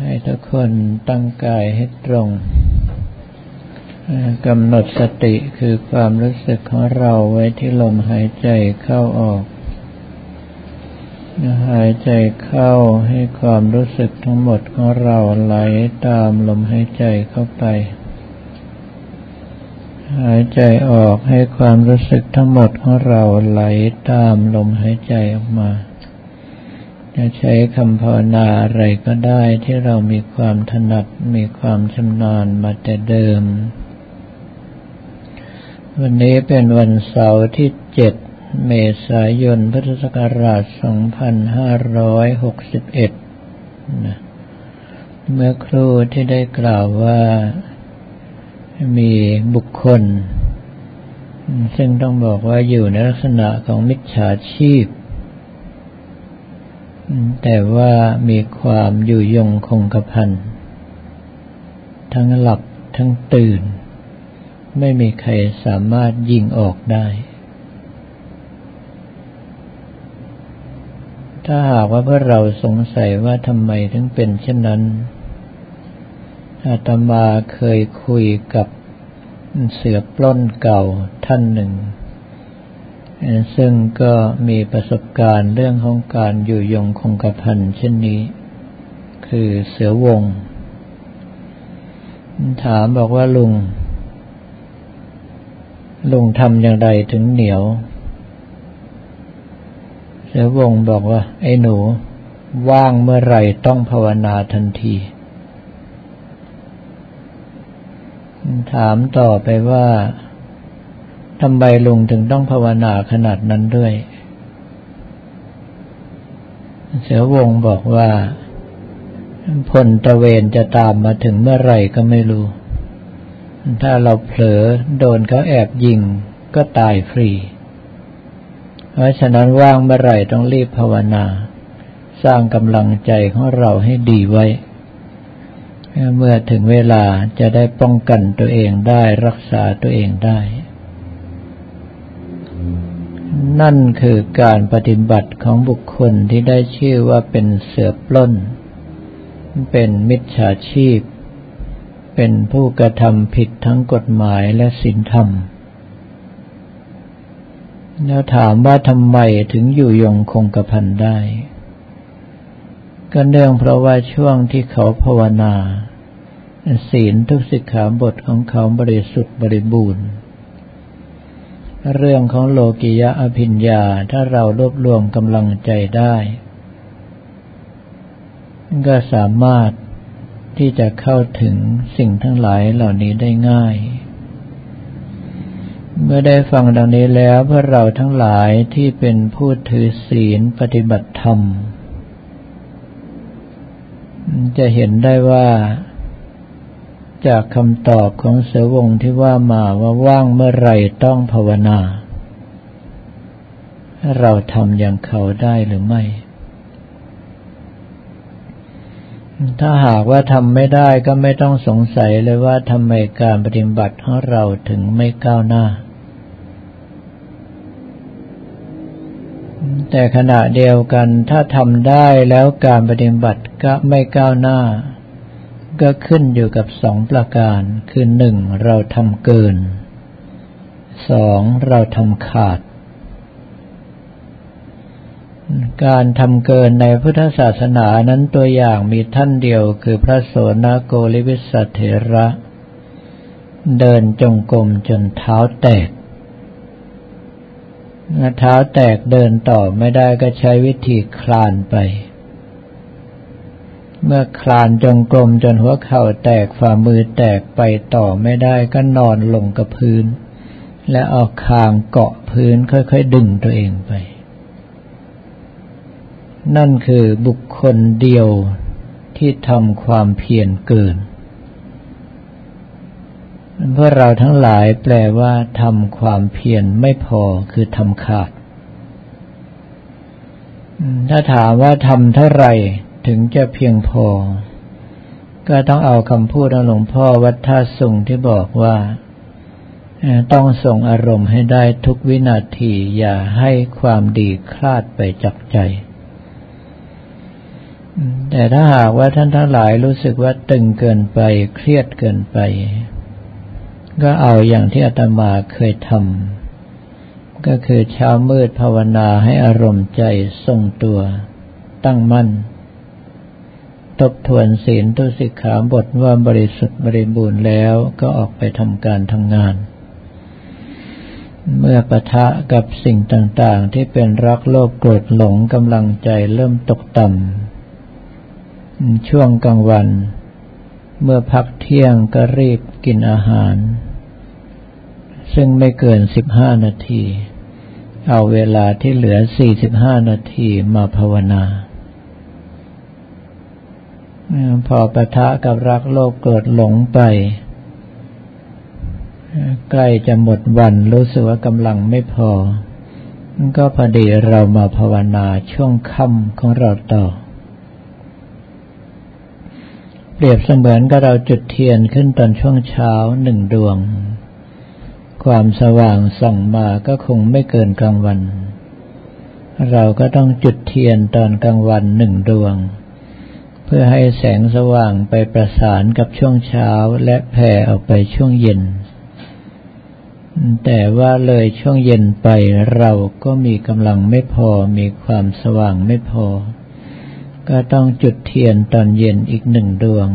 ให้ทุกคนตั้งกายให้ตรงกำหนดสติคือความรู้สึกของเราไว้ที่ลมหายใจเข้าออก หายใจเข้าให้ความรู้สึกทั้งหมดของเราไหลตามลมหายใจเข้าไป หายใจออกให้ความรู้สึกทั้งหมดของเราไหลตามลมหายใจออกมา จะใช้คำภาวนาอะไรก็ได้ที่เรามีความถนัดมีความชำนาญมาแต่เดิม วันนี้เป็นวันเสาร์ที่เจ็ดเมษายนพุทธศักราช 2561นะเมื่อครูที่ได้กล่าวว่ามีบุคคล ซึ่งต้องบอกว่าอยู่ในลักษณะของมิจฉาชีพ แต่ว่ามีความอยู่ยงคงกระพันทั้งหลับทั้งตื่น ไม่มีใครสามารถยิงออกได้ ถ้าหากว่าพวกเราสงสัยว่าทำไมถึงเป็นเช่นนั้น อาตมาเคยคุยกับเสือปล้นเก่าท่านหนึ่ง ซึ่งก็มีประสบการณ์เรื่องของการอยู่ยงคงกระพันเช่นนี้ คือเสือวง ถามบอกว่าลุง ลุงทำอย่างไรถึงเหนียว เสือวงบอกว่า ไอ้หนู ว่างเมื่อไรต้องภาวนาทันที ถามต่อไปว่า ทำไมลุงถึงต้องภาวนาขนาดนั้นด้วย เสือวงบอกว่าพลตะเวนจะตามมาถึงเมื่อไหร่ก็ไม่รู้ ถ้าเราเผลอโดนเขาแอบยิงก็ตายฟรี เพราะฉะนั้นว่างเมื่อไหร่ต้องรีบภาวนา สร้างกำลังใจของเราให้ดีไว้ เมื่อถึงเวลาจะได้ป้องกันตัวเองได้รักษาตัวเองได้ นั่นคือการปฏิบัติของบุคคลที่ได้ชื่อว่าเป็นเสือปล้น เป็นมิจฉาชีพ เป็นผู้กระทำผิดทั้งกฎหมายและศีลธรรม แล้วถามว่าทำไมถึงอยู่ยงคงกระพันได้ ก็เนื่องเพราะว่าช่วงที่เขาภาวนา ศีลทุกสิกขาบทของเขาบริสุทธิ์บริบูรณ์ เรื่องของโลกิยะอภิญญาถ้าเรารวบรวมกำลังใจได้ ก็สามารถที่จะเข้าถึงสิ่งทั้งหลายเหล่านี้ได้ง่าย เมื่อได้ฟังดังนี้แล้วเพื่อเราทั้งหลายที่เป็นผู้ถือศีลปฏิบัติธรรม จะเห็นได้ว่า จากคำตอบของเสวงที่ว่ามาว่าว่างเมื่อไรต้องภาวนา เราทำอย่างเขาได้หรือไม่ ถ้าหากว่าทำไม่ได้ก็ไม่ต้องสงสัยเลยว่าทำไมการปฏิบัติของเราถึงไม่ก้าวหน้า แต่ขณะเดียวกันถ้าทำได้แล้วการปฏิบัติก็ไม่ก้าวหน้า ก็ขึ้นอยู่กับสองประการ คือหนึ่งเราทำเกิน สองเราทำขาด การทำเกินในพุทธศาสนานั้นตัวอย่างมีท่านเดียวคือพระโสนโกลิวิสเถระ เดินจงกรมจนเท้าแตกเท้าแตกเดินต่อไม่ได้ก็ใช้วิธีคลานไป เมื่อคลานจงกรมจนหัวเข่าแตกฝ่ามือแตกไปต่อไม่ได้ก็นอนลงกับพื้น และเอาคางเกาะพื้นค่อยๆดึงตัวเองไป นั่นคือบุคคลเดียวที่ทำความเพียรเกินเพื่อเราทั้งหลายแปลว่าทำความเพียรไม่พอคือทำขาด ถ้าถามว่าทำเท่าไหร่ ถึงจะเพียงพอ ก็ต้องเอาคำพูดของหลวงพ่อวัดท่าสุงที่บอกว่าต้องส่งอารมณ์ให้ได้ทุกวินาที อย่าให้ความดีคลาดไปจากใจ แต่ถ้าหากว่าท่านทั้งหลายรู้สึกว่าตึงเกินไปเครียดเกินไป ก็เอาอย่างที่อาตมาเคยทำก็คือเช้ามืดภาวนาให้อารมณ์ใจทรงตัวตั้งมั่น ทบทวนศีลตุสิกขาบทว่าบริสุทธิ์บริบูรณ์แล้วก็ออกไปทำการทำงาน เมื่อปะทะกับสิ่งต่าง ๆ ที่เป็นรักโลภโกรธหลงกำลังใจเริ่มตกต่ำช่วงกลางวัน เมื่อพักเที่ยงก็รีบกินอาหาร ซึ่งไม่เกินสิบห้านาที เอาเวลาที่เหลือสี่สิบห้านาทีมาภาวนา พอปะทะกับรักโลภโกรธหลงไป ใกล้จะหมดวันรู้สึกว่ากำลังไม่พอ ก็พอดีเรามาภาวนาช่วงค่ำของเราต่อ เปรียบเสมือนกับเราจุดเทียนขึ้นตอนช่วงเช้าหนึ่งดวง ความสว่างส่องมาก็คงไม่เกินกลางวัน เราก็ต้องจุดเทียนตอนกลางวันหนึ่งดวง พื่อให้แสงสว่างไปประสานกับช่วงเช้าและแผ่ออกไปช่วงเย็น แต่ว่าเลยช่วงเย็นไปเราก็มีกำลังไม่พอมีความสว่างไม่พอ ก็ต้องจุดเทียนตอนเย็นอีกหนึ่งดวง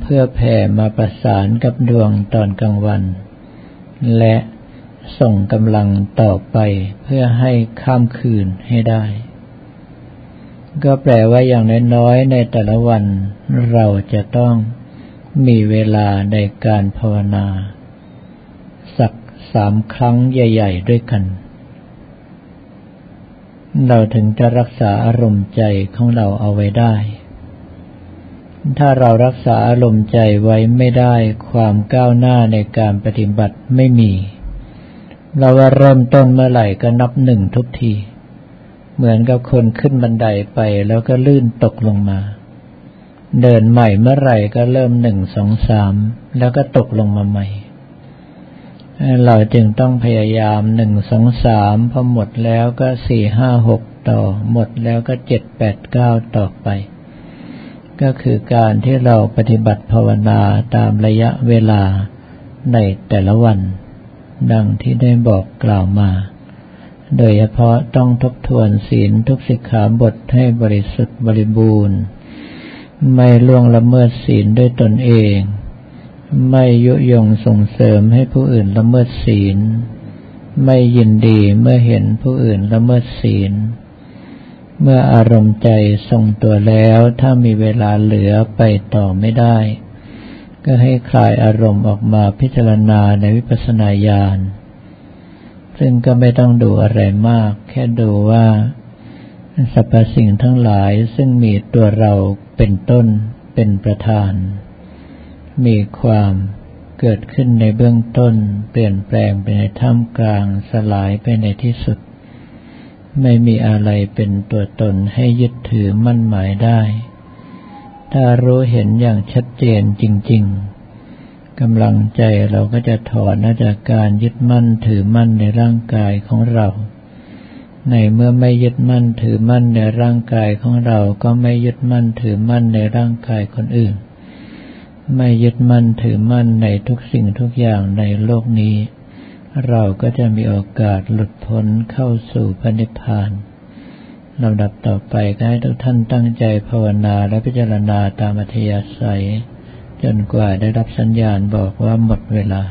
เพื่อแผ่มาประสานกับดวงตอนกลางวัน และส่งกำลังต่อไปเพื่อให้ข้ามคืนให้ได้ ก็แปลว่าอย่างน้อยๆในแต่ละวันเราจะต้องมีเวลาในการภาวนา สักสามครั้งใหญ่ ๆ ด้วยกัน เราถึงจะรักษาอารมณ์ใจของเราเอาไว้ได้ ถ้าเรารักษาอารมณ์ใจไว้ไม่ได้ความก้าวหน้าในการปฏิบัติไม่มี เราว่าเริ่มต้นเมื่อไหร่ก็นับหนึ่งทุกที เหมือนกับคนขึ้นบันไดไปแล้วก็ลื่นตกลงมา เดินใหม่เมื่อไหร่ก็เริ่มหนึ่งสองสามแล้วก็ตกลงมาใหม่ เราจึงต้องพยายามหนึ่งสองสามพอหมดแล้วก็สี่ห้าหกต่อ หมดแล้วก็เจ็ดแปดเก้าต่อไป ก็คือการที่เราปฏิบัติภาวนาตามระยะเวลาในแต่ละวัน ดังที่ได้บอกกล่าวมา โดยเฉพาะต้องทบทวนศีลทุกสิกขาบทให้บริสุทธิ์บริบูรณ์ ไม่ล่วงละเมิดศีลด้วยตนเอง ไม่ยุยงส่งเสริมให้ผู้อื่นละเมิดศีล ไม่ยินดีเมื่อเห็นผู้อื่นละเมิดศีล เมื่ออารมณ์ใจทรงตัวแล้วถ้ามีเวลาเหลือไปต่อไม่ได้ ก็ให้คลายอารมณ์ออกมาพิจารณาในวิปัสสนาญาณ ซึ่งก็ไม่ต้องดูอะไรมาก แค่ดูว่าสรรพสิ่งทั้งหลายซึ่งมีตัวเราเป็นต้นเป็นประธาน มีความเกิดขึ้นในเบื้องต้น เปลี่ยนแปลงไปในท่ามกลางสลายไปในที่สุด ไม่มีอะไรเป็นตัวตนให้ยึดถือมั่นหมายได้ ถ้ารู้เห็นอย่างชัดเจนจริง ๆ กำลังใจเราก็จะถอนจากการยึดมั่นถือมั่นในร่างกายของเรา ในเมื่อไม่ยึดมั่นถือมั่นในร่างกายของเรา ก็ไม่ยึดมั่นถือมั่นในร่างกายคนอื่น ไม่ยึดมั่นถือมั่นในทุกสิ่งทุกอย่างในโลกนี้ เราก็จะมีโอกาสหลุดพ้นเข้าสู่พระนิพพานลำดับต่อไปก็ให้ทุกท่านตั้งใจภาวนาและพิจารณาตามอัธยาศัย จนกว่าได้รับสัญญาณบอกว่าหมดเวลา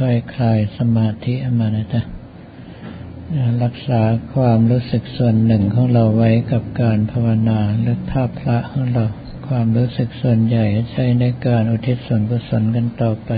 ค่อยคลายสมาธิมานะจ๊ะรักษาความรู้สึกส่วนหนึ่งของเราไว้กับการภาวนาหรือภาพพระของเรา ความรู้สึกส่วนใหญ่ใช้ในการอุทิศส่วนกุศลกันต่อไป